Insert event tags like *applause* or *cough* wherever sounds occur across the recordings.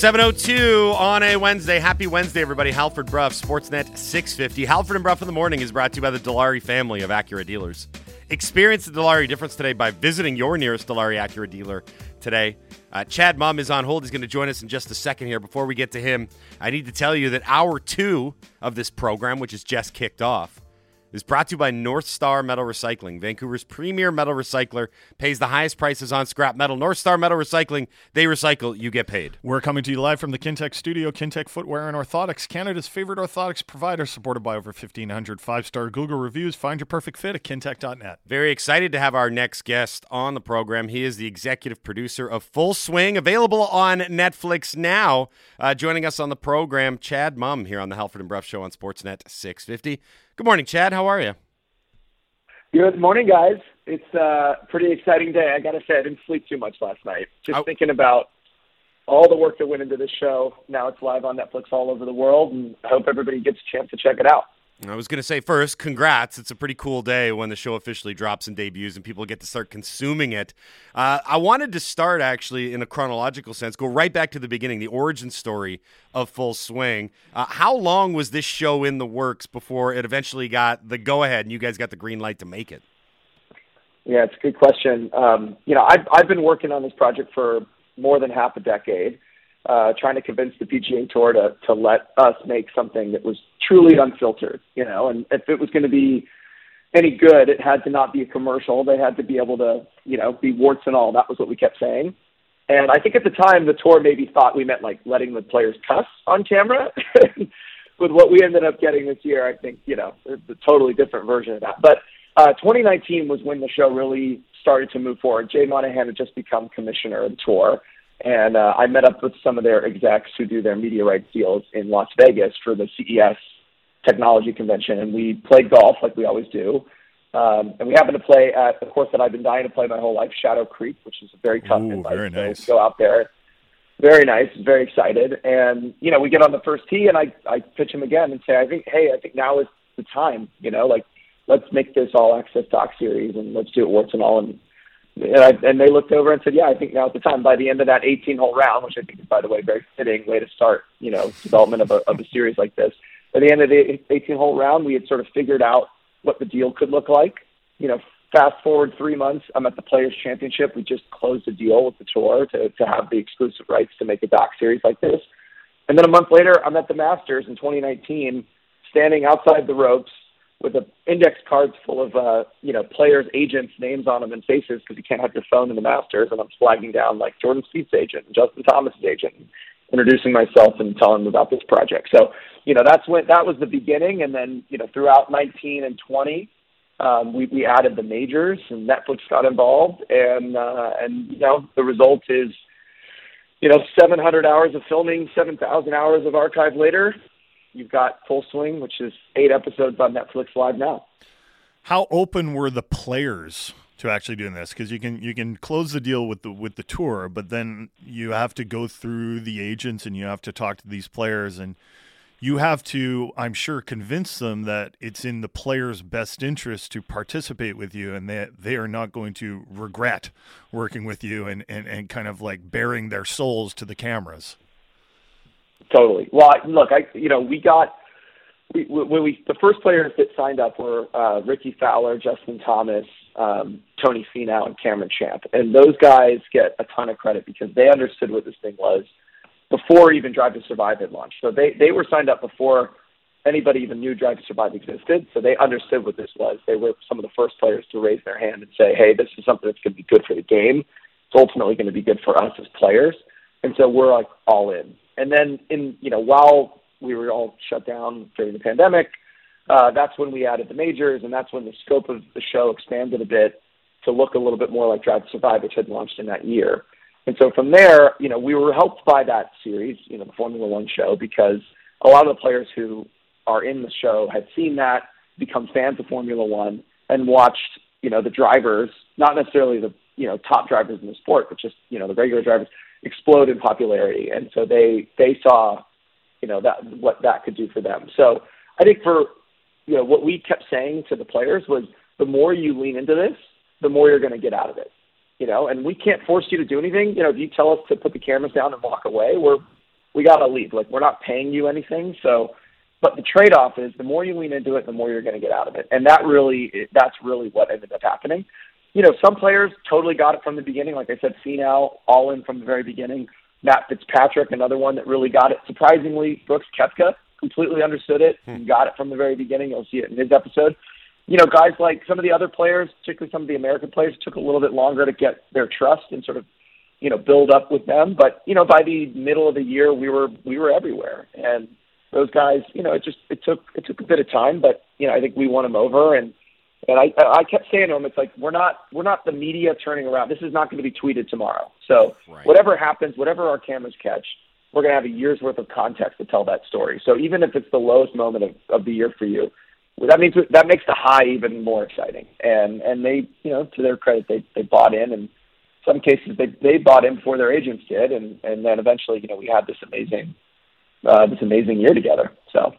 702 on a Wednesday. Happy Wednesday, everybody. Halford Brough, Sportsnet 650. Halford and Brough in the morning is brought to you by the Dilawri family of Acura dealers. Experience the Dilawri difference today by visiting your nearest Dilawri Acura dealer today. Uh, Chad Mumm is on hold. He's going to join us in just a second here. Before we get to him, I need to tell you that hour two of this program, which is just kicked off, is brought to you by North Star Metal Recycling. Vancouver's premier metal recycler pays the highest prices on scrap metal. North Star Metal Recycling, they recycle, you get paid. We're coming to you live from the Kintec studio. Kintec Footwear and Orthotics, Canada's favorite orthotics provider, supported by over 1,500 five star Google reviews. Find your perfect fit at kintec.net. Very excited to have our next guest on the program. He is the executive producer of Full Swing, available on Netflix now. Uh, joining us on the program, Chad Mumm here on the Halford and Brough Show on Sportsnet 650. Good morning, Chad. How are you? Good morning, guys. It's a pretty exciting day. I got to say, I didn't sleep too much last night. Oh. Just Oh. thinking about all the work that went into this show. Now it's live on Netflix all over the world, and I hope everybody gets a chance to check it out. I was going to say first, congrats. It's a pretty cool day when the show officially drops and debuts and people get to start consuming it. Uh, I wanted to start actually in a chronological sense, go right back to the beginning, the origin story of Full Swing. Uh, how long was this show in the works before it eventually got the go ahead and you guys got the green light to make it? Yeah, it's a good question. Um, you know, I've, I've been working on this project for more than half a decade, uh, trying to convince the PGA Tour to, to let us make something that was truly unfiltered, you know, and if it was going to be any good, it had to not be a commercial. They had to be able to, you know, be warts and all. That was what we kept saying. And I think at the time, the tour maybe thought we meant like letting the players cuss on camera. *laughs* With what we ended up getting this year, I think, you know, it's a totally different version of that. But uh, 2019 was when the show really started to move forward. Jay Monahan had just become commissioner of the tour. And uh, I met up with some of their execs who do their media rights deals in Las Vegas for the CES technology convention. And we played golf like we always do. Um, and we happened to play at the course that I've been dying to play my whole life, Shadow Creek, which is a very tough Ooh, invite. very So nice. go out there. Very nice. Very excited. And, you know, we get on the first tee and I, I pitch him again and say, I think, hey, I think now is the time, you know, like, let's make this all access doc series and let's do it warts and all. And, and, I, and they looked over and said, yeah, I think now's the time. By the end of that 18 hole round, which I think is, by the way, a very fitting way to start, you know, development of a, of a series like this. By the end of the 18 hole round, we had sort of figured out what the deal could look like. You know, fast forward three months, I'm at the Players Championship. We just closed a deal with the tour to, to have the exclusive rights to make a doc series like this. And then a month later, I'm at the Masters in 2019, standing outside the ropes with a index cards full of uh, you know players' agents' names on them and faces because you can't have your phone in the Masters. And I'm flagging down like Jordan Spieth's agent and Justin Thomas's agent, introducing myself and telling them about this project. So you know that's when that was the beginning. And then you know throughout 19 and 20, um, we, we added the majors and Netflix got involved, and uh, and you know the result is you know 700 hours of filming, 7,000 hours of archive later. You've got Full Swing, which is eight episodes on Netflix live now. How open were the players to actually doing this? Because you can you can close the deal with the with the tour, but then you have to go through the agents and you have to talk to these players and you have to, I'm sure, convince them that it's in the players' best interest to participate with you and that they are not going to regret working with you and, and, and kind of like bearing their souls to the cameras. Totally. Well, I- look, I you know we got we, when we the first players that signed up were uh, Rickie Fowler, Justin Thomas, um, Tony Finau, and Cameron Champ, and those guys get a ton of credit because they understood what this thing was before even Drive to Survive had launched. So they they were signed up before anybody even knew Drive to Survive existed. So they understood what this was. They were some of the first players to raise their hand and say, "Hey, this is something that's going to be good for the game. It's ultimately going to be good for us as players." And so we're like all in. And then in you know while we were all shut down during the pandemic, uh, that's when we added the majors, and that's when the scope of the show expanded a bit to look a little bit more like Drive to Survive, which had launched in that year. And so from there, you know, we were helped by that series, you know, the Formula One show, because a lot of the players who are in the show had seen that, become fans of Formula One, and watched, you know, the drivers, not necessarily the, you know, top drivers in the sport, but just, you know, the regular drivers explode in popularity. And so they, they saw, you know, that, what that could do for them. So I think for, you know, what we kept saying to the players was the more you lean into this, the more you're going to get out of it you know, and we can't force you to do anything. You know, if you tell us to put the cameras down and walk away, we're we got to leave. Like we're not paying you anything, so. But the trade-off is the more you lean into it, the more you're going to get out of it, and that really that's really what ended up happening. You know, some players totally got it from the beginning. Like I said, Finau all in from the very beginning. Matt Fitzpatrick, another one that really got it. Surprisingly, Brooks Koepka completely understood it and got it from the very beginning. You'll see it in his episode. You know, guys like some of the other players, particularly some of the American players, took a little bit longer to get their trust and sort of you know build up with them. But you know, by the middle of the year, we were we were everywhere, and those guys, you know, it just it took it took a bit of time, but you know, I think we won them over, and and I I kept saying to them, it's like we're not we're not the media turning around. This is not going to be tweeted tomorrow. So right. whatever happens, whatever our cameras catch, we're going to have a year's worth of context to tell that story. So even if it's the lowest moment of, of the year for you, that means that makes the high even more exciting. And and they, you know, to their credit, they they bought in, and some cases they they bought in before their agents did, and and then eventually, you know, we had this amazing uh, this amazing year together. So.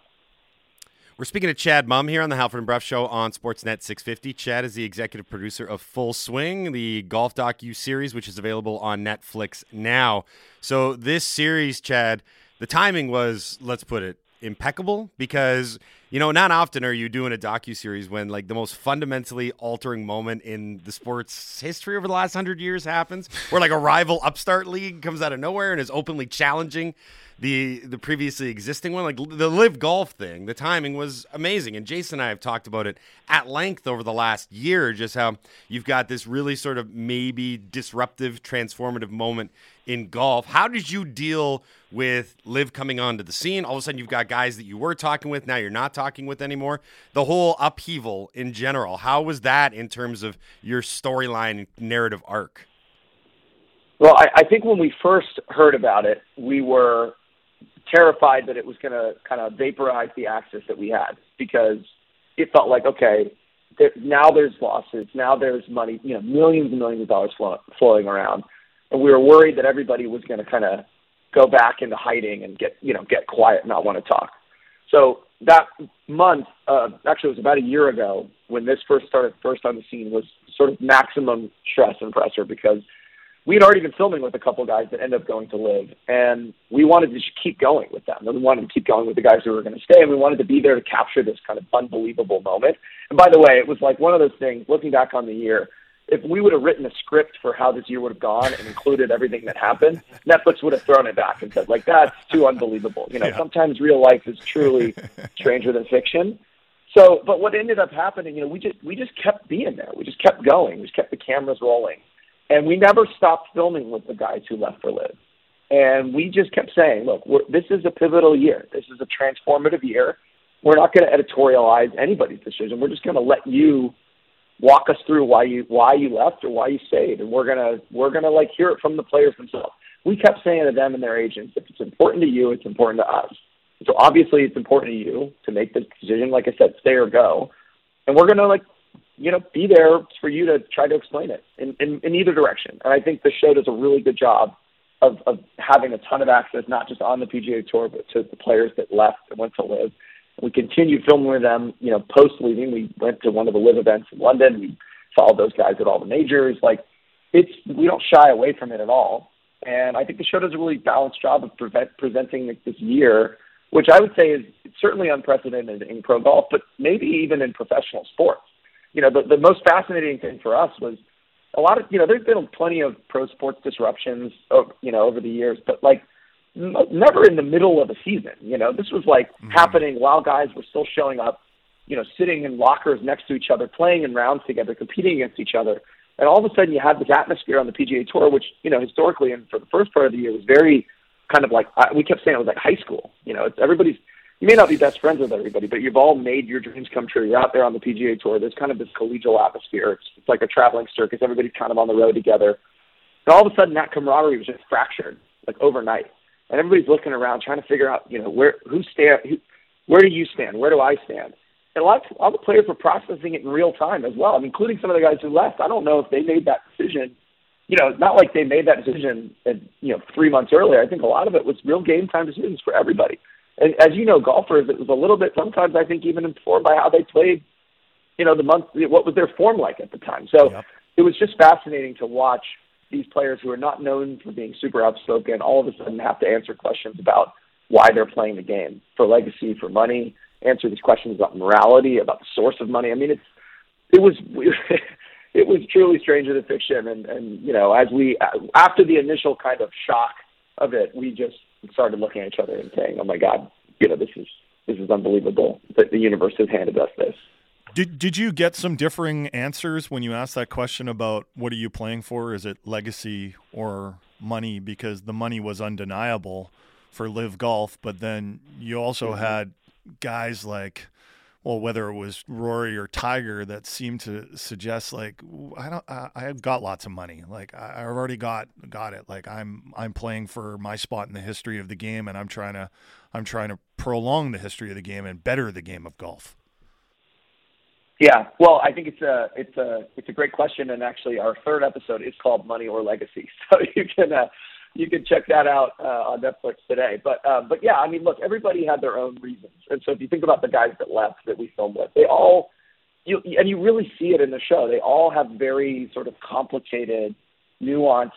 We're speaking to Chad Mumm here on the Halford and Brough Show on Sportsnet 650. Chad is the executive producer of Full Swing, the golf docu series, which is available on Netflix now. So this series, Chad, the timing was, let's put it, impeccable because you know not often are you doing a docu series when like the most fundamentally altering moment in the sports history over the last hundred years happens, where like a rival upstart league comes out of nowhere and is openly challenging the the previously existing one. Like the LIV Golf thing, the timing was amazing. And Jason and I have talked about it at length over the last year, just how you've got this really sort of maybe disruptive, transformative moment in golf. How did you deal with LIV coming onto the scene? All of a sudden, you've got guys that you were talking with, now you're not talking with anymore. The whole upheaval in general, how was that in terms of your storyline narrative arc? Well, I, I think when we first heard about it, we were terrified that it was going to kind of vaporize the access that we had because it felt like okay, there, now there's losses, now there's money, you know, millions and millions of dollars flow, flowing around, and we were worried that everybody was going to kind of go back into hiding and get you know get quiet, and not want to talk. So that month, uh, actually, it was about a year ago when this first started first on the scene was sort of maximum stress and pressure because we had already been filming with a couple guys that ended up going to LIV, and we wanted to just keep going with them. And we wanted to keep going with the guys who were going to stay, and we wanted to be there to capture this kind of unbelievable moment. And by the way, it was like one of those things. Looking back on the year, if we would have written a script for how this year would have gone and included everything that happened, *laughs* Netflix would have thrown it back and said, like, that's too unbelievable. You know, yeah. sometimes real life is truly *laughs* stranger than fiction. So, but what ended up happening, you know, we just we just kept being there. We just kept going. We just kept the cameras rolling and we never stopped filming with the guys who left for LIV. And we just kept saying, look, we're, this is a pivotal year. This is a transformative year. We're not going to editorialize anybody's decision. We're just going to let you walk us through why you why you left or why you stayed, and we're gonna we're gonna like hear it from the players themselves. We kept saying to them and their agents, if it's important to you, it's important to us. So obviously, it's important to you to make this decision. Like I said, stay or go, and we're gonna like you know, be there for you to try to explain it in, in, in either direction. And I think the show does a really good job of, of having a ton of access, not just on the PGA Tour, but to the players that left and went to LIV. We continued filming with them, you know, post leaving. We went to one of the LIV events in London. We followed those guys at all the majors. Like, it's we don't shy away from it at all. And I think the show does a really balanced job of prevent, presenting this year, which I would say is certainly unprecedented in pro golf, but maybe even in professional sports you know, the, the most fascinating thing for us was a lot of, you know, there's been plenty of pro sports disruptions, oh, you know, over the years, but like never in the middle of a season. You know, this was like mm-hmm. happening while guys were still showing up, you know, sitting in lockers next to each other, playing in rounds together, competing against each other. And all of a sudden you have this atmosphere on the PGA Tour, which, you know, historically and for the first part of the year was very kind of like, we kept saying it was like high school. You know, it's everybody's you may not be best friends with everybody, but you've all made your dreams come true. You're out there on the PGA Tour. There's kind of this collegial atmosphere. It's, it's like a traveling circus. Everybody's kind of on the road together. And all of a sudden, that camaraderie was just fractured, like overnight. And everybody's looking around, trying to figure out, you know, where who stand, who, where do you stand, where do I stand? And a lot, of, all the players were processing it in real time as well. I mean, including some of the guys who left. I don't know if they made that decision. You know, not like they made that decision, uh, you know, three months earlier. I think a lot of it was real game time decisions for everybody and as you know, golfers, it was a little bit sometimes I think even informed by how they played, you know, the month what was their form like at the time. So yep. it was just fascinating to watch these players who are not known for being super outspoken all of a sudden have to answer questions about why they're playing the game for legacy, for money, answer these questions about morality, about the source of money. I mean, it's it was *laughs* it was truly stranger than fiction, and and you know, as we after the initial kind of shock of it, we just started looking at each other and saying, "Oh my God, you know, this is this is unbelievable that the universe has handed us this." Did did you get some differing answers when you asked that question about what are you playing for? Is it legacy or money? Because the money was undeniable for LIV Golf, but then you also mm-hmm. had guys like well, whether it was Rory or Tiger that seemed to suggest like I don't I, I've got lots of money like I, have already got got it like I'm I'm playing for my spot in the history of the game and I'm trying to I'm trying to prolong the history of the game and better the game of golf. Yeah, well, I think it's a it's a it's a great question, and actually, our third episode is called Money or Legacy, *laughs* so you can uh, you can check that out uh, on Netflix today. But uh, but yeah, I mean, look, everybody had their own reasons, and so if you think about the guys that left that we filmed with, they all you and you really see it in the show. They all have very sort of complicated, nuanced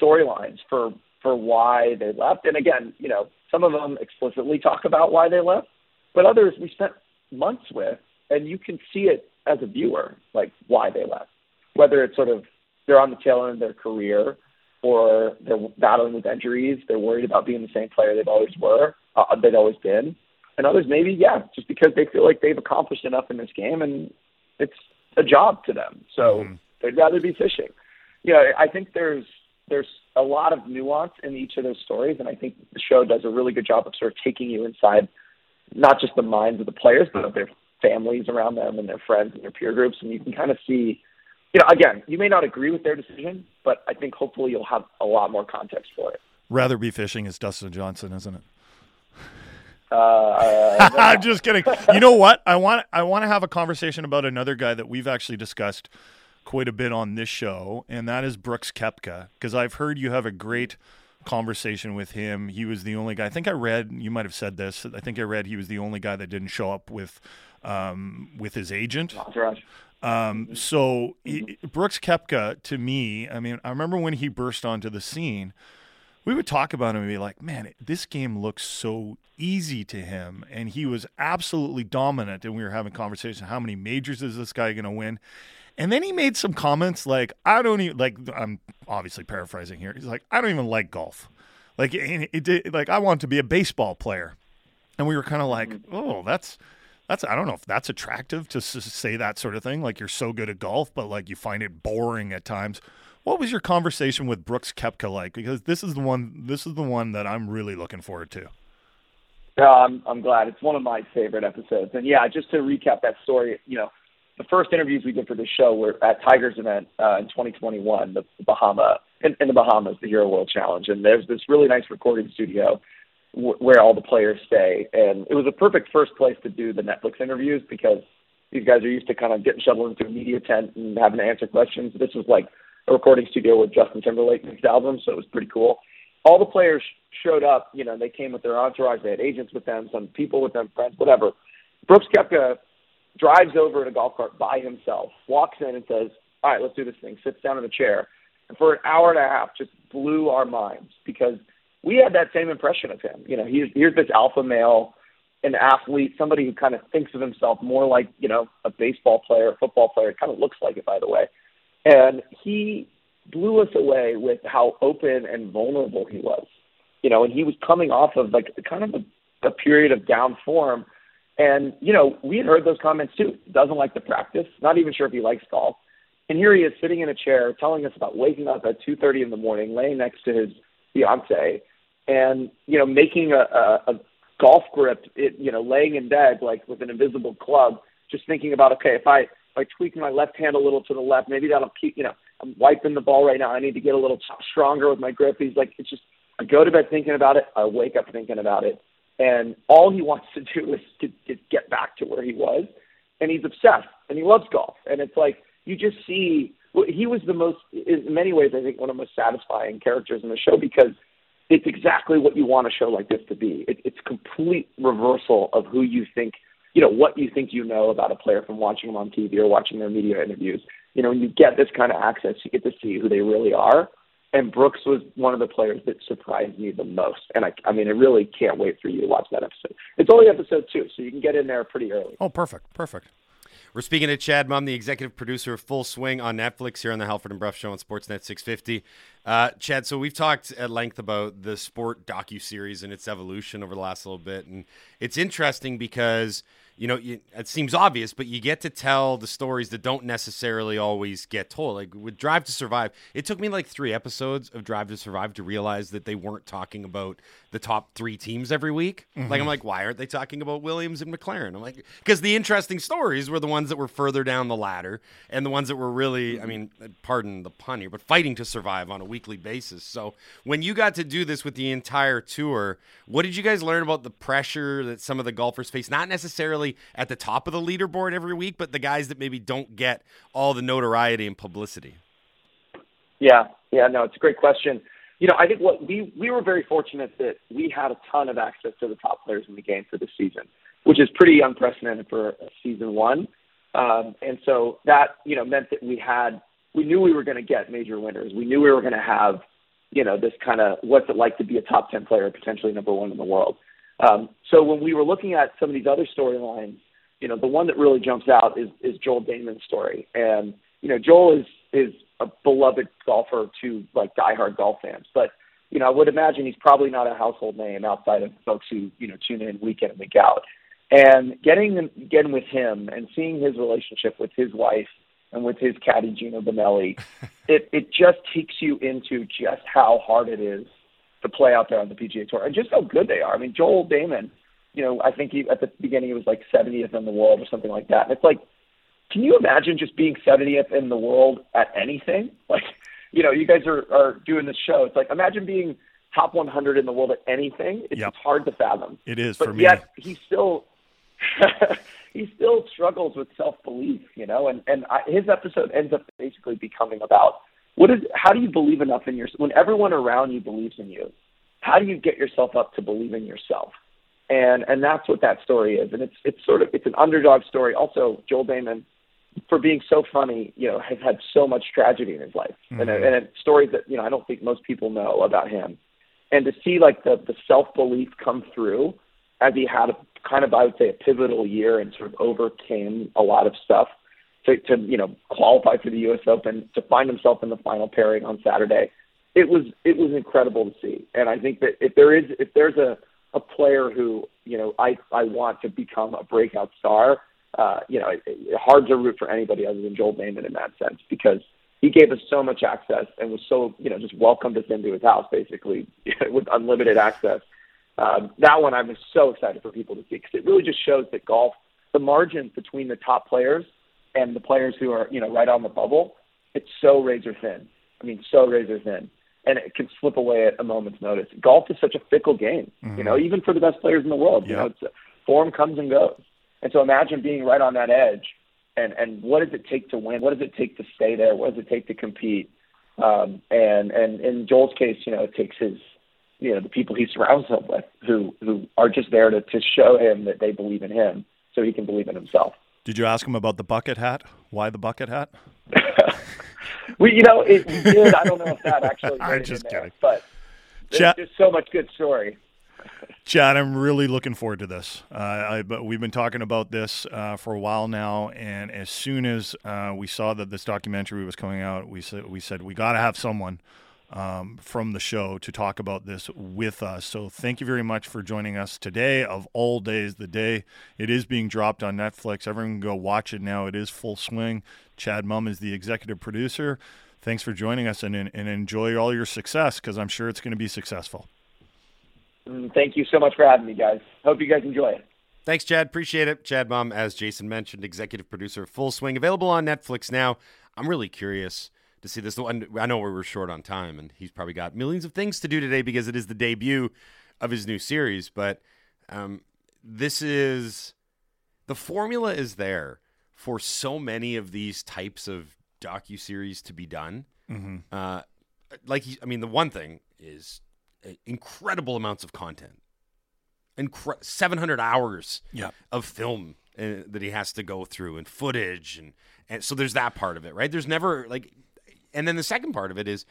storylines for for why they left. And again, you know, some of them explicitly talk about why they left, but others we spent months with, and you can see it as a viewer, like why they left. Whether it's sort of they're on the tail end of their career or they're battling with injuries. They're worried about being the same player they've always were, uh, they've always been. And others maybe, yeah, just because they feel like they've accomplished enough in this game and it's a job to them. So mm-hmm. they'd rather be fishing. You know, I think there's there's a lot of nuance in each of those stories, and I think the show does a really good job of sort of taking you inside not just the minds of the players, but of their families around them and their friends and their peer groups, and you can kind of see you know, again, you may not agree with their decision, but I think hopefully you'll have a lot more context for it. Rather be fishing is Dustin Johnson, isn't it? Uh, *laughs* I'm just kidding. You know what? I want I want to have a conversation about another guy that we've actually discussed quite a bit on this show, and that is Brooks Koepka. Because I've heard you have a great conversation with him. He was the only guy. I think I read. You might have said this. I think I read he was the only guy that didn't show up with um, with his agent. Entourage. Um, so he, Brooks Koepka, to me, I mean, I remember when he burst onto the scene, we would talk about him and be like, man, this game looks so easy to him. And he was absolutely dominant. And we were having conversation, how many majors is this guy going to win? And then he made some comments like, I don't even, like, I'm obviously paraphrasing here. He's like, I don't even like golf. Like, it, it, it like, I want to be a baseball player. And we were kind of like, mm-hmm. oh, that's, that's I don't know if that's attractive to say that sort of thing. Like you're so good at golf, but like you find it boring at times. What was your conversation with Brooks Koepka like? Because this is the one. This is the one that I'm really looking forward to. Yeah, I'm I'm glad. It's one of my favorite episodes. And yeah, just to recap that story, you know, the first interviews we did for this show were at Tiger's event uh, in 2021, the, the Bahama in, in the Bahamas, the Hero World Challenge. And there's this really nice recording studio where all the players stay. And it was a perfect first place to do the Netflix interviews because these guys are used to kind of getting shoveled into a media tent and having to answer questions. This was like a recording studio where Justin Timberlake mixed albums, so it was pretty cool. All the players showed up, you know, they came with their entourage, they had agents with them, some people with them, friends, whatever. Brooks Koepka drives over in a golf cart by himself, walks in and says, All right, let's do this thing, sits down in a chair. And for an hour and a half just blew our minds because – we had that same impression of him. You know, he's here's this alpha male, an athlete, somebody who kind of thinks of himself more like you know a baseball player, a football player. It kind of looks like it, by the way. And he blew us away with how open and vulnerable he was. You know, and he was coming off of like kind of a, a period of down form. And, you know, we had heard those comments too. Doesn't like the practice, not even sure if he likes golf. And here he is sitting in a chair telling us about waking up at 2.30 in the morning, laying next to his fiance, and you know making a, a, a golf grip, it, you know, laying in bed like with an invisible club, just thinking about okay, if I if I tweak my left hand a little to the left, maybe that'll keep you know I'm wiping the ball right now. I need to get a little stronger with my grip. He's like it's just I go to bed thinking about it, I wake up thinking about it, and all he wants to do is to, to get back to where he was, and he's obsessed and he loves golf, and it's like you just see he was the most in many ways I think one of the most satisfying characters in the show because it's exactly what you want a show like this to be. It, it's complete reversal of who you think, you know, what you think you know about a player from watching them on TV or watching their media interviews. You know, when you get this kind of access, you get to see who they really are. And Brooks was one of the players that surprised me the most. And I, I mean, I really can't wait for you to watch that episode. It's only episode two, so you can get in there pretty early. Oh, perfect, perfect. We're speaking to Chad Mumm, the executive producer of Full Swing on Netflix here on the Halford and Brough Show on Sportsnet 650. Uh, Chad, so we've talked at length about the sport docu series and its evolution over the last little bit, and it's interesting because you know, you, it seems obvious, but you get to tell the stories that don't necessarily always get told. Like with Drive to Survive, it took me like three episodes of Drive to Survive to realize that they weren't talking about the top three teams every week. Mm-hmm. Like I'm like, why aren't they talking about Williams and McLaren? I'm like, because the interesting stories were the ones that were further down the ladder and the ones that were really, I mean, pardon the pun here, but fighting to survive on a weekly basis. So when you got to do this with the entire tour, what did you guys learn about the pressure that some of the golfers face? Not necessarily necessarily at the top of the leaderboard every week, but the guys that maybe don't get all the notoriety and publicity? Yeah, yeah, no, it's a great question. You know, I think what we we were very fortunate that we had a ton of access to the top players in the game for this season, which is pretty unprecedented for season one. Um, and so that you know meant that we had we knew we were going to get major winners. We knew we were going to have you know this kind of what's it like to be a top ten player, potentially number one in the world. Um, so when we were looking at some of these other storylines, you know, the one that really jumps out is, is Joel Dahmen's story. And, you know, Joel is, is a beloved golfer to like diehard golf fans, but, you know, I would imagine he's probably not a household name outside of folks who, you know, tune in week in and week out. And getting, getting with him and seeing his relationship with his wife and with his caddy Geno Bonnalie, *laughs* it, it just takes you into just how hard it is to play out there on the PGA Tour and just how good they are. I mean, Joel Dahmen, you know, I think he at the beginning he was like 70th in the world or something like that. And it's like, can you imagine just being 70th in the world at anything? *laughs* Like, you know, you guys are are doing this show. It's like imagine being top 100 in the world at anything. It's, yep. hard to fathom. It is but for me. Yet he still *laughs* he still struggles with self belief, you know. And and I, his episode ends up basically becoming about what is how do you believe enough in yourself when everyone around you believes in you? How do you get yourself up to believe in yourself? And and that's what that story is. And it's it's sort of it's an underdog story. Also, Joel Dahmen, for being so funny, you know, has had so much tragedy in his life, mm-hmm. and and it's stories that you know I don't think most people know about him. And to see like the the self belief come through as he had a kind of I would say a pivotal year and sort of overcame a lot of stuff to, to you know qualify for the U.S. Open, to find himself in the final pairing on Saturday. It was it was incredible to see, and I think that if there is if there's a a player who you know I I want to become a breakout star, uh, you know, it, it, hard to root for anybody other than Joel Dahmen in that sense because he gave us so much access and was so you know just welcomed us into his house basically *laughs* with unlimited access. Um, that one I'm so excited for people to see because it really just shows that golf, the margins between the top players and the players who are you know right on the bubble, it's so razor thin. I mean, so razor thin, and it can slip away at a moment's notice. Golf is such a fickle game, mm-hmm. you know, even for the best players in the world. You know, it's form comes and goes, and so imagine being right on that edge. And and what does it take to win? What does it take to stay there? What does it take to compete? Um, and and in Joel's case, you know, it takes his you know the people he surrounds himself with who who are just there to to show him that they believe in him so he can believe in himself. Did you ask him about the bucket hat? Why the bucket hat? *laughs* we, you know, it, we did. I don't know if that actually. *laughs* I'm just kidding. There, but there's, there's so much good story. *laughs* Chad, I'm really looking forward to this. Uh, I, but we've been talking about this uh, for a while now, and as soon as uh, we saw that this documentary was coming out, we said we said we got to have someone um, from the show to talk about this with us. So thank you very much for joining us today. Of all days, the day it is being dropped on Netflix. Everyone can go watch it now. It is full swing. Chad Mumm is the executive producer. Thanks for joining us and, and enjoy all your success because I'm sure it's going to be successful. Mm, thank you so much for having me, guys. Hope you guys enjoy it. Thanks, Chad. Appreciate it. Chad Mumm, as Jason mentioned, executive producer of Full Swing, available on Netflix now. I'm really curious to see this. One I know we were short on time, and he's probably got millions of things to do today because it is the debut of his new series. But um, this is the formula is there for so many of these types of docu series to be done. Mm-hmm. Uh, like, I mean, the one thing is incredible amounts of content, Incre- 700 hours yeah. of film uh, that he has to go through and footage and and so there's that part of it right there's never like and then the second part of it is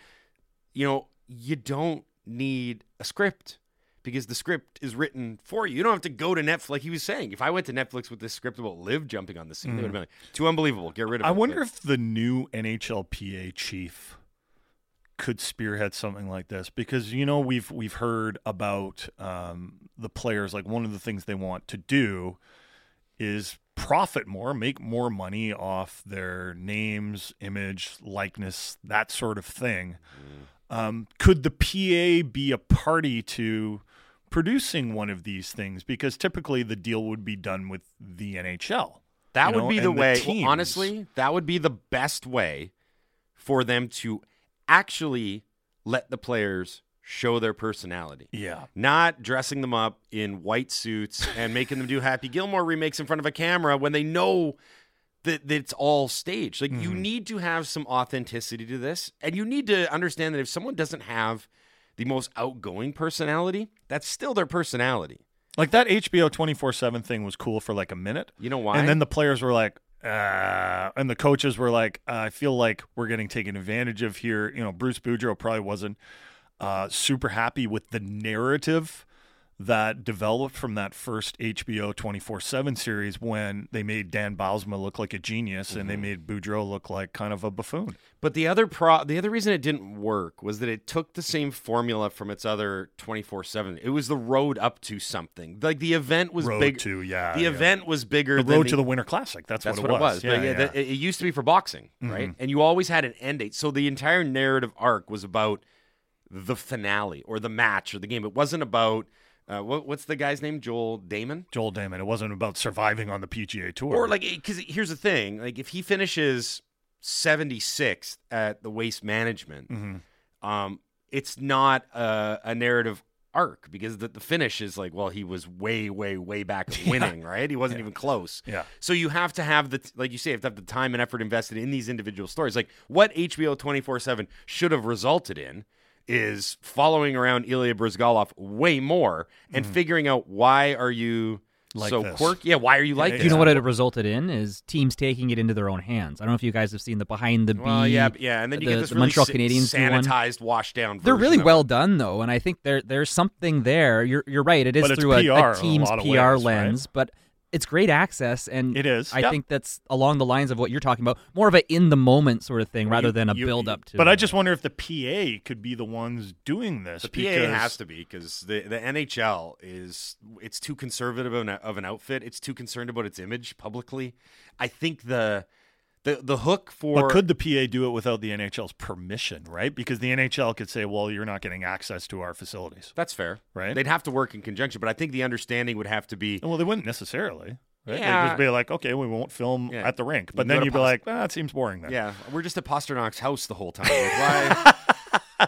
you know, you don't need a script because the script is written for you. You don't have to go to Netflix. Like he was saying, if I went to Netflix with this script about LIV jumping on the scene, they would have been like, too unbelievable. Get rid of I it. I wonder if the new NHLPA chief could spearhead something like this because you know we've we've heard about um, the players like one of the things they want to do is profit more, make more money off their names, image, likeness, that sort of thing. Um, could the PA be a party to producing one of these things? Because typically the deal would be done with the NHL. That would know, be the way. well, honestly, that would be the best way for them to actually let the players show their personality. Yeah. Not dressing them up in white suits and making them do *laughs* Happy Gilmore remakes in front of a camera when they know that, that it's all staged. Like you need to have some authenticity to this, and you need to understand that if someone doesn't have the most outgoing personality, that's still their personality. Like that HBO 24 7 thing was cool for like a minute. You know why? And then the players were like, uh, and the coaches were like, uh, I feel like we're getting taken advantage of here. You know, Bruce Boudreau probably wasn't uh, super happy with the narrative that developed from that first HBO 24 7 series when they made Dan Bylsma look like a genius and they Mm-hmm. made Boudreau look like kind of a buffoon. But the other pro, the other reason it didn't work was that it took the same formula from its other twenty four seven. It was the road up to something. Like the event was Road big. to, yeah. the yeah. event was bigger. The road to the Winter Classic. That's, That's what, what, it was. Yeah, but yeah, yeah. the- it used to be for boxing, right? And you always had an end date. So the entire narrative arc was about the finale or the match or the game. It wasn't about uh, what, what's the guy's name? Joel Dahmen. Joel Dahmen. It wasn't about surviving on the PGA Tour. Or like, because here's the thing: like, if he finishes 76th at the Waste Management, Mm-hmm. um, it's not a, a narrative arc because the, the finish is like, well, he was way, way, way back *laughs* winning, right? He wasn't even close. Yeah. So you have to have the, like you say, you have to have the time and effort invested in these individual stories. Like what HBO 24 7 should have resulted in is following around Ilya Bryzgalov way more and hmm. figuring out why are you. Like so this. quirky? Yeah, why are you like Yeah, this? You know what it resulted in? Is teams taking it into their own hands. I don't know if you guys have seen the behind the Well, B. yeah, yeah, and then you the- get this the really Montreal sa- Canadiens do one. sanitized, washed down. They're really well it. done though, and I think there there's something there. You're you're right. It is But through a, PR a in a team's PR ways, right? lens, but it's great access, and It is, I yep. think that's along the lines of what you're talking about, more of a in the moment sort of thing, rather you- than a you- build up to. But I just wonder if the PA could be the ones doing this. The PA has to be because the, the NHL is it's too conservative of an, of an outfit. It's too concerned about its image publicly. I think the the the hook for But could the PA do it without the NHL's permission, right? Because the NHL could say, "Well, you're not getting access to our facilities." that's fair, Right. They'd have to work in conjunction, but I think the understanding would have to be Well, they wouldn't necessarily. Right? Yeah. They'd just be like, "Okay, we won't film Yeah. at the rink," but go then you'd be pos- like, "Ah, it seems boring." Then, Yeah, we're just at Pastrnak's house the whole time. Like, why?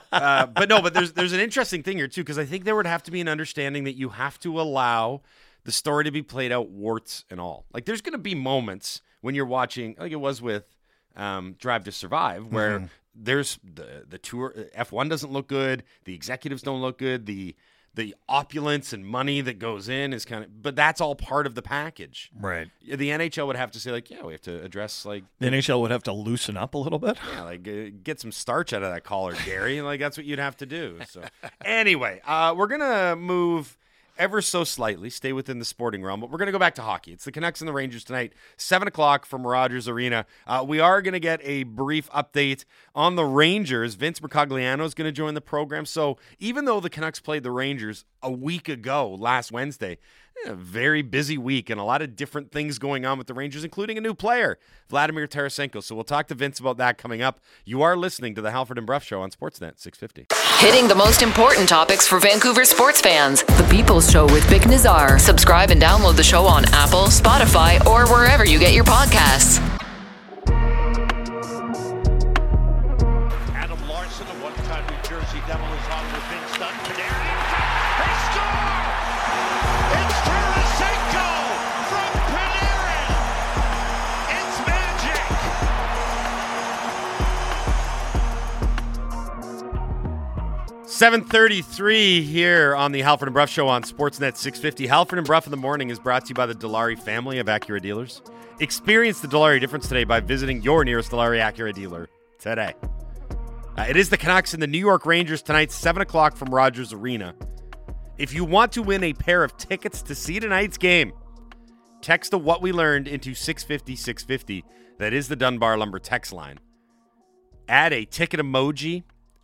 *laughs* uh, but no, but there's there's an interesting thing here too because I think there would have to be an understanding that you have to allow the story to be played out, warts and all. Like there's going to be moments when you're watching, like it was with um, Drive to Survive, where there's the the tour F1 doesn't look good, the executives don't look good, the the opulence and money that goes in is kind of, but that's all part of the package. right. The NHL would have to say like, yeah, we have to address like The NHL would have to loosen up a little bit. yeah, like uh, get some starch out of that collar, Gary. like that's what you'd have to do. So anyway, uh, we're gonna move ever so slightly, stay within the sporting realm, but we're gonna go back to hockey. It's the Canucks and the Rangers tonight, seven o'clock from Rogers Arena. Uh, we are gonna get a brief update on the Rangers. Vince Mercogliano is gonna join the program. So even though the Canucks played the Rangers a week ago, last Wednesday. A very busy week and a lot of different things going on with the Rangers, including a new player, Vladimir Tarasenko. So we'll talk to Vince about that coming up. You are listening to the Halford and Brough Show on Sportsnet 650. Hitting the most important topics for Vancouver sports fans. The People's Show with Vic Nazar. Subscribe and download the show on Apple, Spotify, or wherever you get your podcasts. 733 here on the Halford and Brough Show on Sportsnet 650. Halford and Brough in the morning is brought to you by the Dilawri family of Acura dealers. Experience the Dilawri difference today by visiting your nearest Dilawri Acura dealer today. Uh, it is the Canucks and the New York Rangers tonight, 7 o'clock from Rogers Arena. If you want to win a pair of tickets to see tonight's game, text the what we learned into 650 650. That is the Dunbar Lumber text line. Add a ticket emoji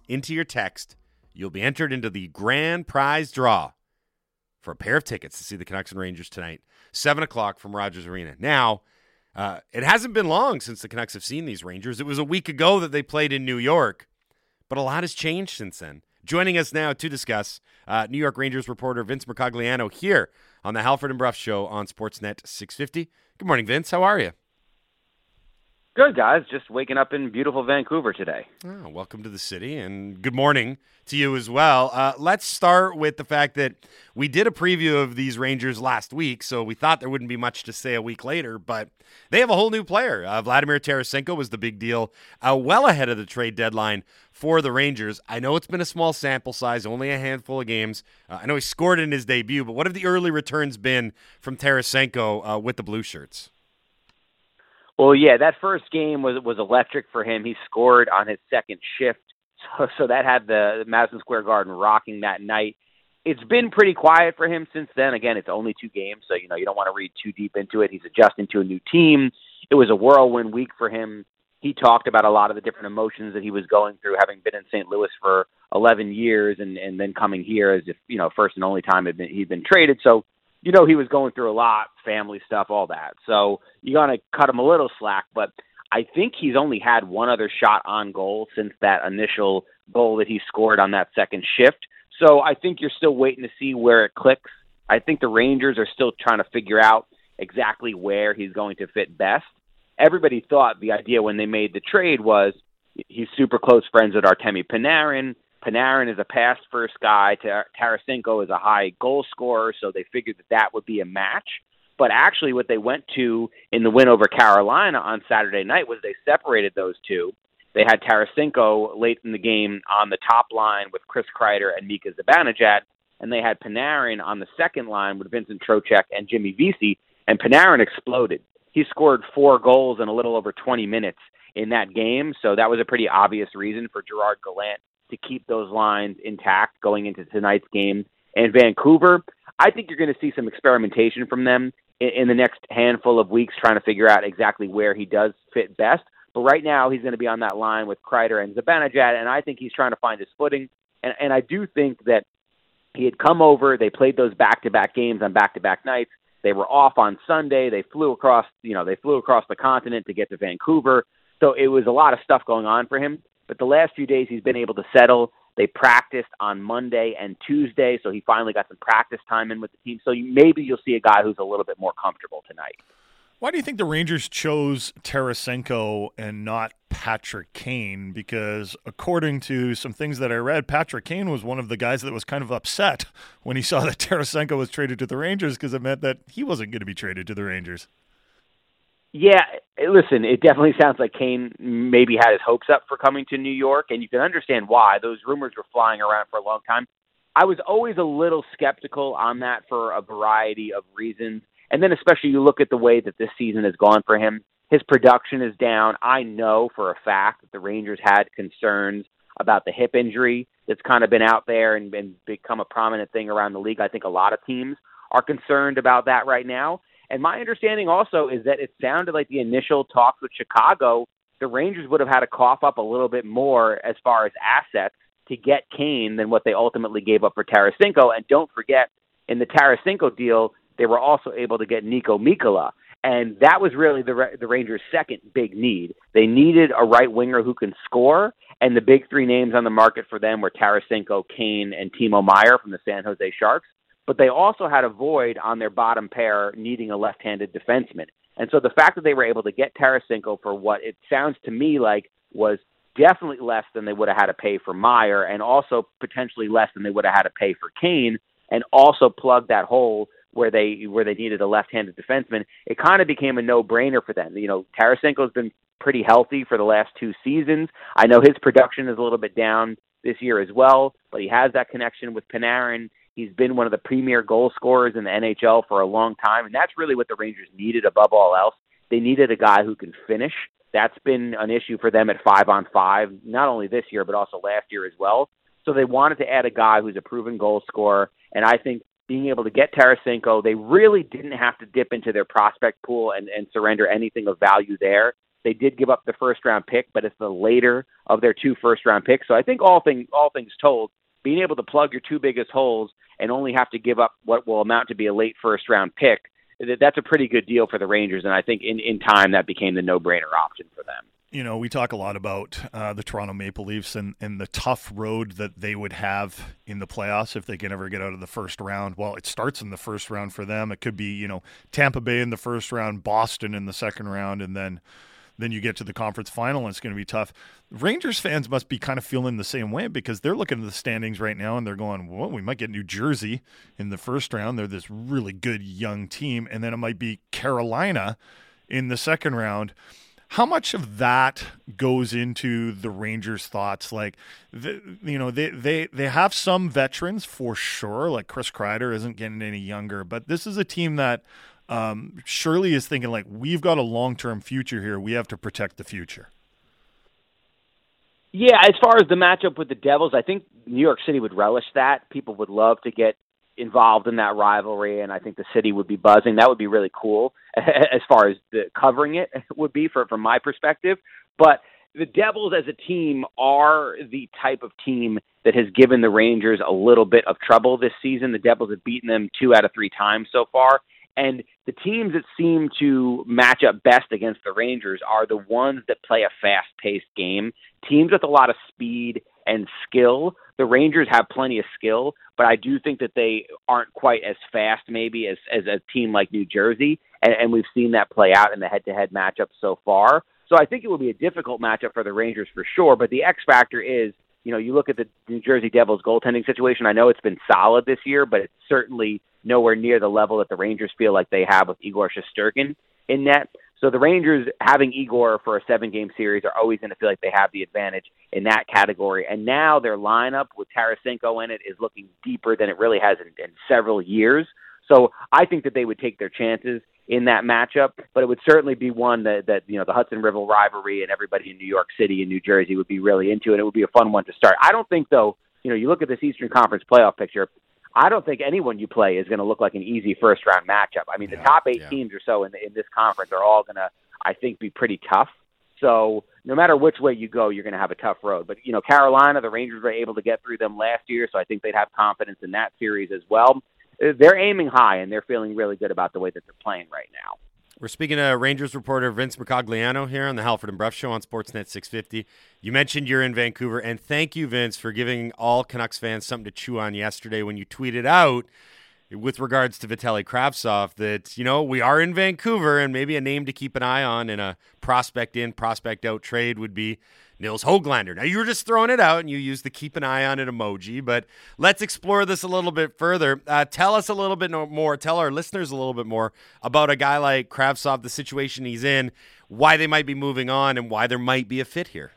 into your text. You'll be entered into the grand prize draw for a pair of tickets to see the Canucks and Rangers tonight, 7 o'clock from Rogers Arena. Now, uh, it hasn't been long since the Canucks have seen these Rangers. It was a week ago that they played in New York, but a lot has changed since then. Joining us now to discuss, uh, New York Rangers reporter Vince Mercogliano here on the Halford and Brough Show on Sportsnet 650. Good morning, Vince. How are you? Good, guys. Just waking up in beautiful Vancouver today. Oh, welcome to the city, and good morning to you as well. Uh, let's start with the fact that we did a preview of these Rangers last week, so we thought there wouldn't be much to say a week later, but they have a whole new player. Uh, Vladimir Tarasenko was the big deal, uh, well ahead of the trade deadline for the Rangers. I know it's been a small sample size, only a handful of games. Uh, I know he scored in his debut, but what have the early returns been from Tarasenko uh, with the Blue Shirts? Well, yeah, that first game was was electric for him. He scored on his second shift, so so that had the, Madison Square Garden rocking that night. It's been pretty quiet for him since then. Again, it's only two games, so you know you don't want to read too deep into it. He's adjusting to a new team. It was a whirlwind week for him. He talked about a lot of the different emotions that he was going through, having been in St. Louis for 11 years and and then coming here as if you know first and only time had been, he'd been traded. So you know he was going through a lot, family stuff, all that. So you're gonna cut him a little slack, but I think he's only had one other shot on goal since that initial goal that he scored on that second shift. So I think you're still waiting to see where it clicks. I think the Rangers are still trying to figure out exactly where he's going to fit best. Everybody thought the idea when they made the trade was he's super close friends with Artemi Panarin. Panarin is a pass first guy. Tarasenko is a high goal scorer, so they figured that that would be a match. But actually, what they went to in the win over Carolina on Saturday night was they separated those two. They had Tarasenko late in the game on the top line with Chris Kreider and Mika Zibanejad, and they had Panarin on the second line with Vincent Trocheck and Jimmy Vesey, and Panarin exploded. He scored four goals in a little over 20 minutes in that game, so that was a pretty obvious reason for Gerard Gallant to keep those lines intact going into tonight's game. And Vancouver, I think you're going to see some experimentation from them in, in the next handful of weeks, trying to figure out exactly where he does fit best. But right now, he's going to be on that line with Kreider and Zibanejad, and I think he's trying to find his footing. And, and I do think that he had come over. They played those back-to-back games on back-to-back nights. They were off on Sunday. They flew across, you know, they flew across the continent to get to Vancouver. So it was a lot of stuff going on for him. But the last few days, he's been able to settle. They practiced on Monday and Tuesday, so he finally got some practice time in with the team. So you, maybe you'll see a guy who's a little bit more comfortable tonight. Why do you think the Rangers chose Tarasenko and not Patrick Kane? Because according to some things that I read, Patrick Kane was one of the guys that was kind of upset when he saw that *laughs* Tarasenko was traded to the Rangers because it meant that he wasn't going to be traded to the Rangers. Yeah, eh, listen, it definitely sounds like Kane maybe had his hopes up for coming to New York, and you can understand why. Those rumors were flying around for a long time. I was always a little skeptical on that for a variety of reasons. And then, especially, you look at the way that this season has gone for him. His production is down. I know for a fact that the Rangers had concerns about the hip injury that's kind of been out there and, and become a prominent thing around the league. I think a lot of teams are concerned about that right now. And my understanding also is that it sounded like the initial talks with Chicago, the Rangers would have had to cough up a little bit more as far as assets to get Kane than what they ultimately gave up for Tarasenko. And don't forget, in the Tarasenko deal, they were also able to get Niko Mikkola. And that was really the the Rangers' second big need. They needed a right winger who can score, and the big three names on the market for them were Tarasenko, Kane, and Timo Meier from the San Jose Sharks but they also had a void on their bottom pair needing a left-handed defenseman. And so the fact that they were able to get Tarasenko for what it sounds to me like was definitely less than they would have had to pay for Meier and also potentially less than they would have had to pay for Kane and also plug that hole where they where they needed a left-handed defenseman, it kind of became a no-brainer for them. You know, Tarasenko's been pretty healthy for the last two seasons. I know his production is a little bit down this year as well, but he has that connection with Panarin. He's been one of the premier goal scorers in the NHL for a long time, and that's really what the Rangers needed above all else. They needed a guy who can finish. That's been an issue for them at five on five, not only this year, but also last year as well. So they wanted to add a guy who's a proven goal scorer. And I think being able to get Tarasenko, they really didn't have to dip into their prospect pool and, and surrender anything of value there. They did give up the first round pick, but it's the later of their two first round picks. So I think all thing all things told, being able to plug your two biggest holes and only have to give up what will amount to be a late first round pick, that's a pretty good deal for the Rangers. And I think in, in time that became the no brainer option for them you know, we talk a lot about uh, the Toronto Maple Leafs and, and the tough road that they would have in the playoffs if they can ever get out of the first round. Well, it starts in the first round for them. It could be, you know, Tampa Bay in the first round, Boston in the second round, and then then you get to the conference final and it's going to be tough. Rangers fans must be kind of feeling the same way because they're looking at the standings right now and they're going, well, we might get New Jersey in the first round. They're this really good young team. And then it might be Carolina in the second round how much of that goes into the Rangers' thoughts? Like, the, you know, they, they they have some veterans for sure. Like Chris Kreider isn't getting any younger, but this is a team that um, surely is thinking like we've got a long term future here. We have to protect the future. Yeah, as far as the matchup with the Devils, I think New York City would relish that. People would love to get involved in that rivalry, and I think the city would be buzzing. That would be really cool *laughs* as far as the covering it *laughs* would be for from my perspective. But the Devils as a team are the type of team that has given the Rangers a little bit of trouble this season. The Devils have beaten them two out of three times so far. And the teams that seem to match up best against the Rangers are the ones that play a fast paced game. Teams with a lot of speed and skill. The Rangers have plenty of skill, but I do think that they aren't quite as fast, maybe, as, as a team like New Jersey. And, and we've seen that play out in the head to head matchup so far. So I think it will be a difficult matchup for the Rangers for sure. But the X factor is, you know, you look at the New Jersey Devils goaltending situation. I know it's been solid this year, but it's certainly nowhere near the level that the Rangers feel like they have with Igor Shesterkin in net. So the Rangers having Igor for a seven game series are always going to feel like they have the advantage in that category. And now their lineup with Tarasenko in it is looking deeper than it really has in, in several years. So I think that they would take their chances in that matchup, but it would certainly be one that, that you know the Hudson River rivalry and everybody in New York City and New Jersey would be really into, and it would be a fun one to start. I don't think though, you know, you look at this Eastern Conference playoff picture. I don't think anyone you play is going to look like an easy first round matchup. I mean, yeah, the top eight yeah. teams or so in, in this conference are all going to, I think, be pretty tough. So no matter which way you go, you're going to have a tough road. But you know, Carolina, the Rangers were able to get through them last year, so I think they'd have confidence in that series as well. They're aiming high, and they're feeling really good about the way that they're playing right now. We're speaking to Rangers reporter Vince Mercogliano here on the Halford and Brough Show on Sportsnet 650. You mentioned you're in Vancouver, and thank you, Vince, for giving all Canucks fans something to chew on yesterday when you tweeted out with regards to Vitaly Kravtsov that, you know, we are in Vancouver and maybe a name to keep an eye on in a prospect in, prospect out trade would be Nils Hoglander. Now, you were just throwing it out and you used the keep an eye on it emoji, but let's explore this a little bit further. Uh, tell us a little bit more, tell our listeners a little bit more about a guy like Kravtsov, the situation he's in, why they might be moving on, and why there might be a fit here.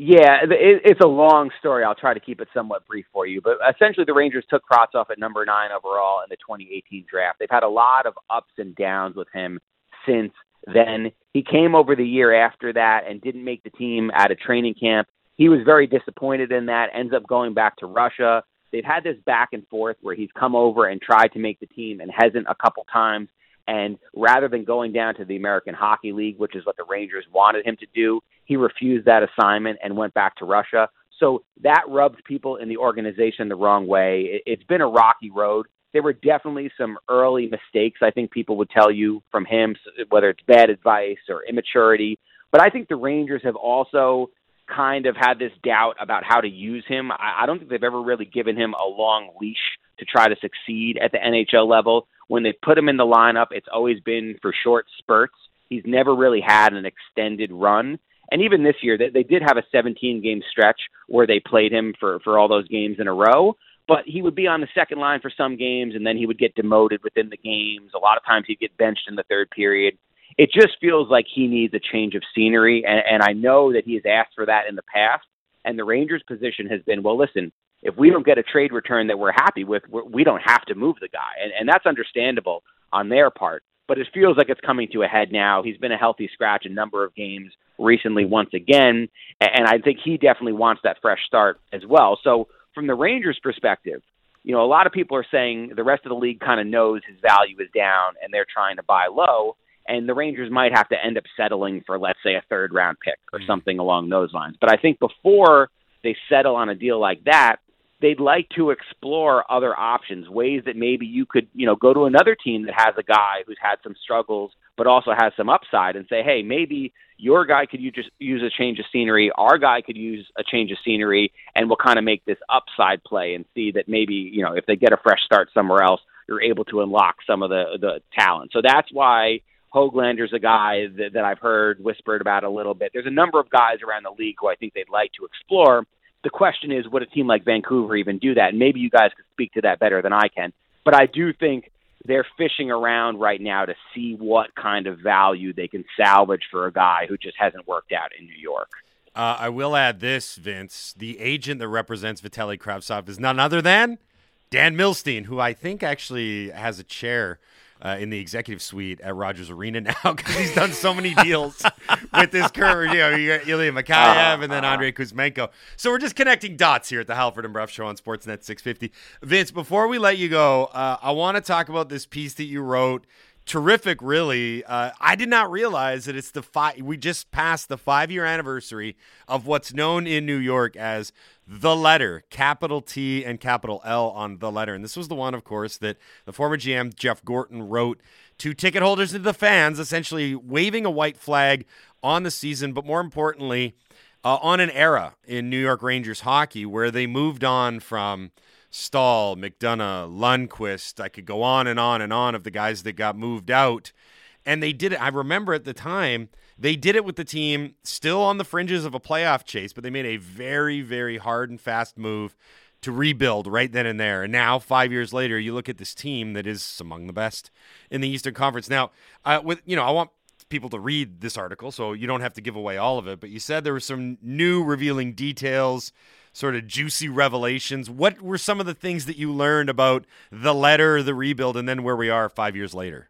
Yeah, it, it's a long story. I'll try to keep it somewhat brief for you. But essentially, the Rangers took Kravtsov at number nine overall in the 2018 draft. They've had a lot of ups and downs with him since then. He came over the year after that and didn't make the team at a training camp. He was very disappointed in that, ends up going back to Russia. They've had this back and forth where he's come over and tried to make the team and hasn't a couple times. And rather than going down to the American Hockey League, which is what the Rangers wanted him to do, he refused that assignment and went back to Russia. So that rubbed people in the organization the wrong way. It's been a rocky road. There were definitely some early mistakes, I think people would tell you from him, whether it's bad advice or immaturity. But I think the Rangers have also kind of had this doubt about how to use him. I don't think they've ever really given him a long leash to try to succeed at the NHL level. When they put him in the lineup, it's always been for short spurts. He's never really had an extended run. And even this year, they, they did have a 17 game stretch where they played him for, for all those games in a row. But he would be on the second line for some games, and then he would get demoted within the games. A lot of times he'd get benched in the third period. It just feels like he needs a change of scenery, and, and I know that he has asked for that in the past. And the Rangers' position has been, well, listen, if we don't get a trade return that we're happy with, we're, we don't have to move the guy, and, and that's understandable on their part. but it feels like it's coming to a head now. He's been a healthy scratch a number of games recently once again, and I think he definitely wants that fresh start as well. So from the Rangers' perspective, you know, a lot of people are saying the rest of the league kind of knows his value is down and they're trying to buy low, and the Rangers might have to end up settling for, let's say, a third round pick or hmm. something along those lines. But I think before they settle on a deal like that, they'd like to explore other options, ways that maybe you could, you know, go to another team that has a guy who's had some struggles but also has some upside and say, hey, maybe your guy could you just use a change of scenery, our guy could use a change of scenery, and we'll kind of make this upside play and see that maybe, you know, if they get a fresh start somewhere else, you're able to unlock some of the the talent. So that's why Hoglander's a guy that, that I've heard whispered about a little bit. There's a number of guys around the league who I think they'd like to explore the question is, would a team like Vancouver even do that? And maybe you guys could speak to that better than I can. But I do think they're fishing around right now to see what kind of value they can salvage for a guy who just hasn't worked out in New York. Uh, I will add this, Vince. The agent that represents Vitaly Kravtsov is none other than Dan Milstein, who I think actually has a chair uh, in the executive suite at Rogers Arena *laughs* now because he's done so many deals with this current, you know, you got Ilya Mikheyev and then Andrei Kuzmenko. So we're just connecting dots here at the Halford and Brough Show on Sportsnet 650. Vince, before we let you go, uh, I want to talk about this piece that you wrote terrific, really. Uh, I did not realize that it's the five. We just passed the five year anniversary of what's known in New York as the letter, capital T and capital L on the letter. And this was the one, of course, that the former GM Jeff Gorton wrote to ticket holders and the fans, essentially waving a white flag on the season, but more importantly, uh, on an era in New York Rangers hockey where they moved on from Staal, McDonagh, Lundqvist. I could go on and on and on of the guys that got moved out. And they did it. I remember at the time, they did it with the team still on the fringes of a playoff chase, but they made a very, very hard and fast move to rebuild right then and there. And now, five years later, you look at this team that is among the best in the Eastern Conference. Now, uh, with you know, I want people to read this article, so you don't have to give away all of it. But you said there were some new revealing details sort of juicy revelations. What were some of the things that you learned about the letter, the rebuild, and then where we are five years later?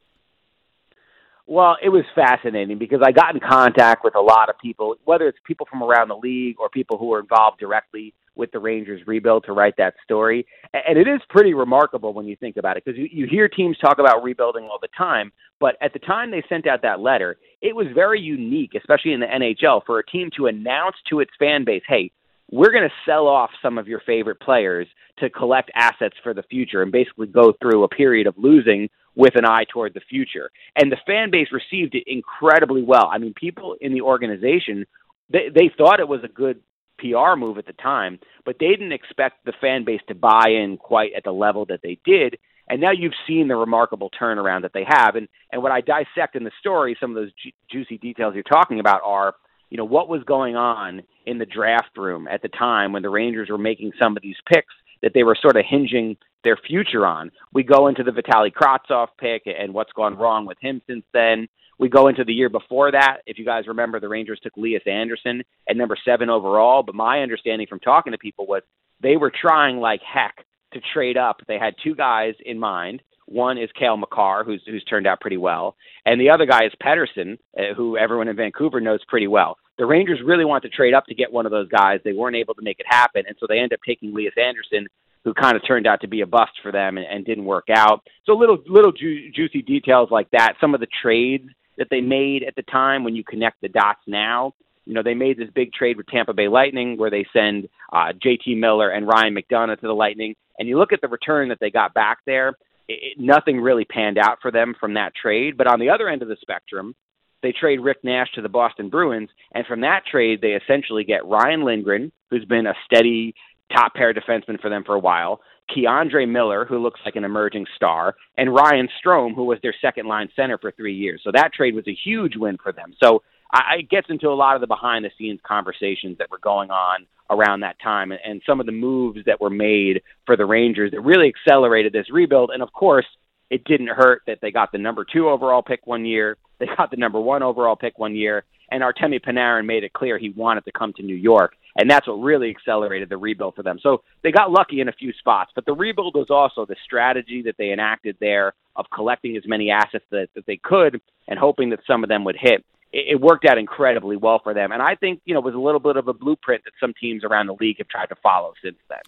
Well, it was fascinating because I got in contact with a lot of people, whether it's people from around the league or people who were involved directly with the Rangers rebuild to write that story. And it is pretty remarkable when you think about it because you, you hear teams talk about rebuilding all the time, but at the time they sent out that letter, it was very unique, especially in the NHL, for a team to announce to its fan base, hey, we're going to sell off some of your favorite players to collect assets for the future and basically go through a period of losing with an eye toward the future. And the fan base received it incredibly well. I mean, people in the organization, they, they thought it was a good PR move at the time, but they didn't expect the fan base to buy in quite at the level that they did. And now you've seen the remarkable turnaround that they have. And, and what I dissect in the story, some of those ju- juicy details you're talking about are – you know, what was going on in the draft room at the time when the Rangers were making some of these picks that they were sort of hinging their future on. We go into the Vitaly Kravtsov pick and what's gone wrong with him since then. We go into the year before that. If you guys remember, the Rangers took Lias Andersson at number seven overall. But my understanding from talking to people was they were trying like heck to trade up. They had two guys in mind. One is Cale Makar, who's who's turned out pretty well, and the other guy is Pettersson, uh, who everyone in Vancouver knows pretty well. The Rangers really want to trade up to get one of those guys. They weren't able to make it happen, and so they end up taking Lias Andersson, who kind of turned out to be a bust for them and, and didn't work out. So little little ju- juicy details like that. Some of the trades that they made at the time, when you connect the dots now, you know, they made this big trade with Tampa Bay Lightning where they send uh, JT Miller and Ryan McDonagh to the Lightning. And you look at the return that they got back there, it, nothing really panned out for them from that trade. But on the other end of the spectrum, they trade Rick Nash to the Boston Bruins, and from that trade, they essentially get Ryan Lindgren, who's been a steady top pair defenseman for them for a while, K'Andre Miller, who looks like an emerging star, and Ryan Strome, who was their second line center for three years. So that trade was a huge win for them. So I, it gets into a lot of the behind the scenes conversations that were going on around that time and, and some of the moves that were made for the Rangers that really accelerated this rebuild. And of course, it didn't hurt that they got the number two overall pick one year, *laughs* they got the number one overall pick one year, and Artemi Panarin made it clear he wanted to come to New York. And that's what really accelerated the rebuild for them. So they got lucky in a few spots, but the rebuild was also the strategy that they enacted there of collecting as many assets that, that they could and hoping that some of them would hit. It, it worked out incredibly well for them. And I think, you know, it was a little bit of a blueprint that some teams around the league have tried to follow since then.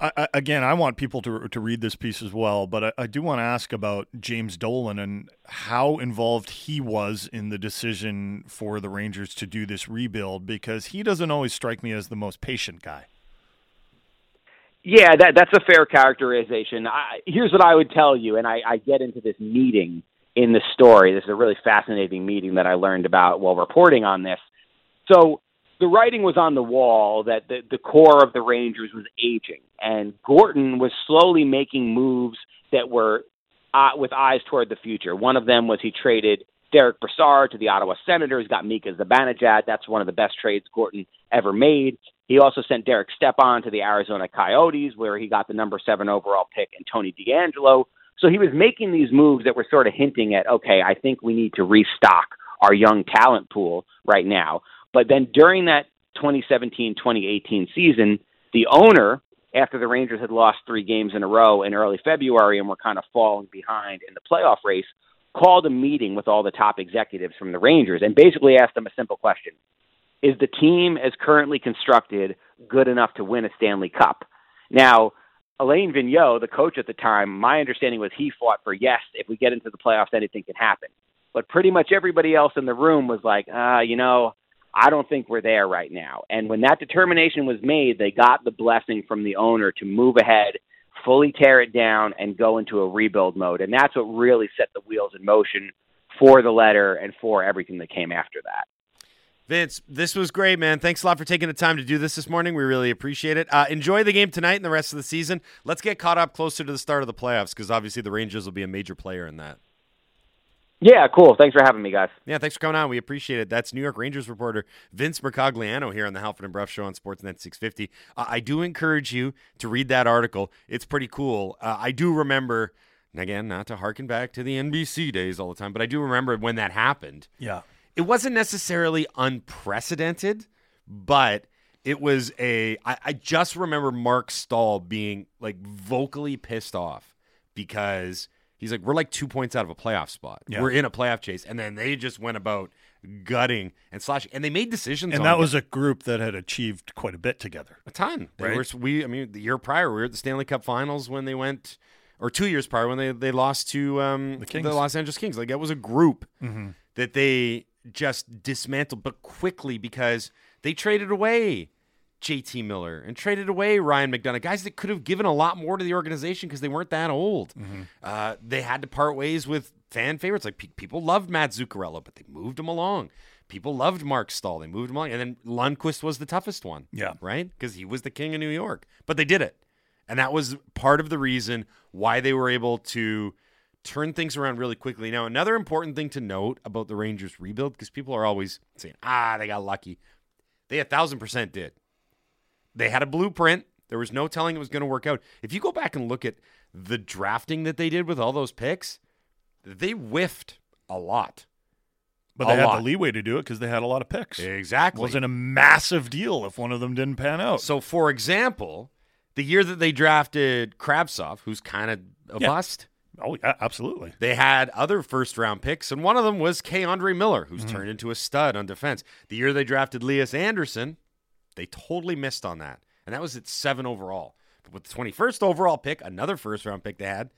I, again, I want people to to read this piece as well, but I, I, do want to ask about James Dolan and how involved he was in the decision for the Rangers to do this rebuild because he doesn't always strike me as the most patient guy. Yeah, that that's a fair characterization. I, here's what I would tell you, and I, I get into this meeting in the story. This is a really fascinating meeting that I learned about while reporting on this. So the writing was on the wall that the, the core of the Rangers was aging, and Gorton was slowly making moves that were uh, with eyes toward the future. One of them was he traded Derek Brassard to the Ottawa Senators, got Mika Zibanejad. That's one of the best trades Gorton ever made. He also sent Derek Stepan to the Arizona Coyotes, where he got the number seven overall pick and Tony DeAngelo. So he was making these moves that were sort of hinting at, okay, I think we need to restock our young talent pool right now. But then during that 2017 2018 season, the owner, after the Rangers had lost three games in a row in early February and were kind of falling behind in the playoff race, called a meeting with all the top executives from the Rangers and basically asked them a simple question Is the team as currently constructed good enough to win a Stanley Cup? Now, Alain Vigneault, the coach at the time, my understanding was he fought for yes, if we get into the playoffs, anything can happen. But pretty much everybody else in the room was like, uh, you know, I don't think we're there right now. And when that determination was made, they got the blessing from the owner to move ahead, fully tear it down, and go into a rebuild mode. And that's what really set the wheels in motion for the letter and for everything that came after that. Vince, this was great, man. Thanks a lot for taking the time to do this this morning. We really appreciate it. Uh, enjoy the game tonight and the rest of the season. Let's get caught up closer to the start of the playoffs because obviously the Rangers will be a major player in that. Yeah, cool. Thanks for having me, guys. Yeah, thanks for coming on. We appreciate it. That's New York Rangers reporter Vince Mercogliano here on the Halford and Brough Show on Sportsnet 650. Uh, I do encourage you to read that article. It's pretty cool. Uh, I do remember, again, not to harken back to the NBC days all the time, but I do remember when that happened. Yeah. It wasn't necessarily unprecedented, but it was a. I, I just remember Mark Staal being like vocally pissed off because – He's like, we're like two points out of a playoff spot. Yeah. We're in a playoff chase, and then they just went about gutting and slashing, and they made decisions. And that was a group that had achieved quite a bit together, a ton. They right? Were, we, I mean, the year prior, we were at the Stanley Cup Finals when they went, or two years prior when they they lost to um, the, Kings. the Los Angeles Kings. Like that was a group mm-hmm. that they just dismantled, but quickly because they traded away JT Miller and traded away Ryan McDonagh, guys that could have given a lot more to the organization because they weren't that old. Mm-hmm. Uh, they had to part ways with fan favorites. Like pe- people loved Matt Zuccarello, but they moved him along. People loved Mark Staal. They moved him along. And then Lundqvist was the toughest one. Yeah. Right? Because he was the king of New York. But they did it. And that was part of the reason why they were able to turn things around really quickly. Now, another important thing to note about the Rangers rebuild, because people are always saying, ah, they got lucky. They a thousand percent did. They had a blueprint. There was no telling it was going to work out. If you go back and look at the drafting that they did with all those picks, they whiffed a lot. But they a had lot. the leeway to do it because they had a lot of picks. Exactly. It wasn't a massive deal if one of them didn't pan out. So, for example, the year that they drafted Kravtsov, who's kind of a yeah. bust. Oh, yeah, absolutely. They had other first round picks, and one of them was K'Andre Miller, who's mm-hmm. turned into a stud on defense. The year they drafted Lias Andersson, they totally missed on that. And that was at seven overall. But with the 21st overall pick, another first round pick they had,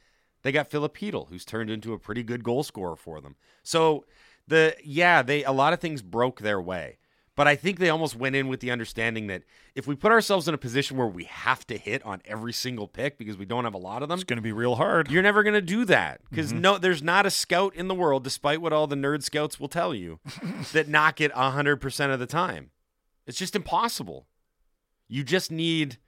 they got Filip Chytil, who's turned into a pretty good goal scorer for them. So the yeah, they a lot of things broke their way. But I think they almost went in with the understanding that if we put ourselves in a position where we have to hit on every single pick because we don't have a lot of them, it's going to be real hard. You're never going to do that because mm-hmm. no, there's not a scout in the world, despite what all the nerd scouts will tell you, *laughs* that knock it hundred percent of the time. It's just impossible. You just need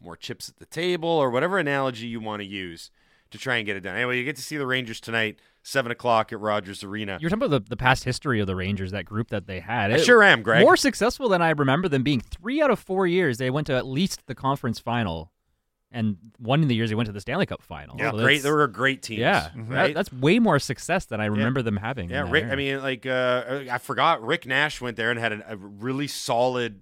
more chips at the table or whatever analogy you want to use to try and get it done. Anyway, you get to see the Rangers tonight, seven o'clock at Rogers Arena. You're talking about the, the past history of the Rangers, that group that they had. I sure am, Greg. More successful than I remember them being. Three out of four years, they went to at least the conference final. And one in the years they went to the Stanley Cup final. Yeah, so great. They were a great team. Yeah, right? that, that's way more success than I remember yeah. them having. Yeah, Rick. I mean, like uh, I forgot Rick Nash went there and had a, a really solid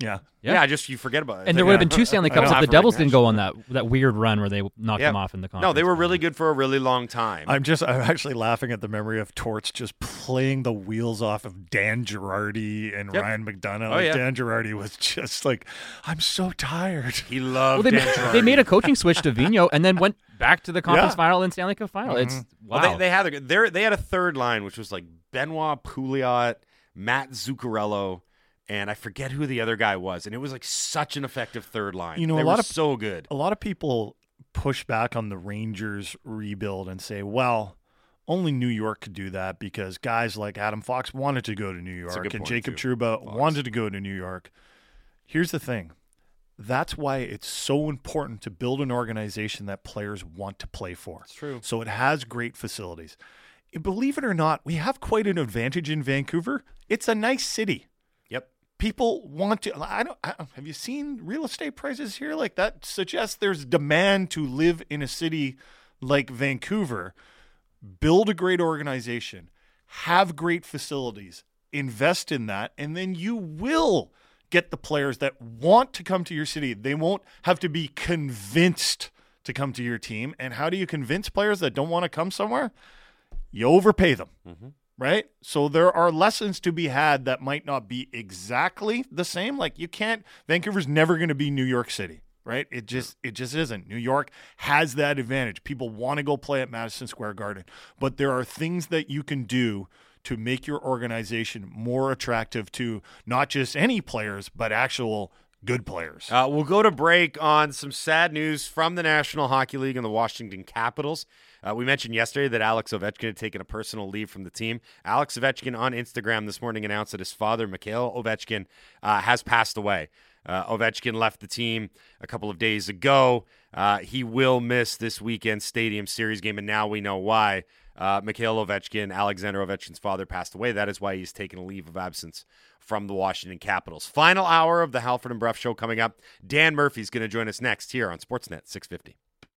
Yeah. Yeah, Yeah. just you forget about it. And there would have been two Stanley *laughs* Cups if the Devils didn't go on that that weird run where they knocked Yeah. them off in the conference. No, they were really good for a really long time. I'm just I'm actually laughing at the memory of Torts just playing the wheels off of Dan Girardi and Yep. Ryan McDonagh. Oh, Like, yeah. Dan Girardi was just like, I'm so tired. he Well, loved they, Dan ma- they made a coaching switch to Vino and then went back to the conference Yeah. final and Stanley Cup final. It's wow. Well, they, they had a, they they had a third line, which was like Benoit Pouliot, Matt Zuccarello, and I forget who the other guy was. And it was like such an effective third line. You know, They a were lot of- so good. A lot of people push back on the Rangers rebuild and say, well, only New York could do that because guys like Adam Fox wanted to go to New York and Jacob too. Truba Fox. wanted to go to New York. Here's the thing. That's why it's so important to build an organization that players want to play for. It's true. So it has great facilities. Believe it or not, we have quite an advantage in Vancouver. It's a nice city. People want to. I don't. I, have you seen real estate prices here? Like that suggests there's demand to live in a city like Vancouver. Build a great organization, have great facilities, invest in that, and then you will get the players that want to come to your city. They won't have to be convinced to come to your team. And how do you convince players that don't want to come somewhere? You overpay them mm-hmm. Right? So there are lessons to be had that might not be exactly the same. Like you can't Vancouver's never going to be New York City, right? It just it just isn't. New York has that advantage. People want to go play at Madison Square Garden, but there are things that you can do to make your organization more attractive to not just any players, but actual good players. Uh, we'll go to break on some sad news from the National Hockey League and the Washington Capitals. Uh, we mentioned yesterday that Alex Ovechkin had taken a personal leave from the team. Alex Ovechkin on Instagram this morning announced that his father, Mikhail Ovechkin, uh, has passed away. Uh, Ovechkin left the team a couple of days ago. Uh, he will miss this weekend's Stadium Series game, and now we know why. Uh, Mikhail Ovechkin, Alexander Ovechkin's father, passed away. That is why he's taken a leave of absence from the Washington Capitals. Final hour of the Halford and Brough show coming up. Dan Murphy's going to join us next here on Sportsnet 650.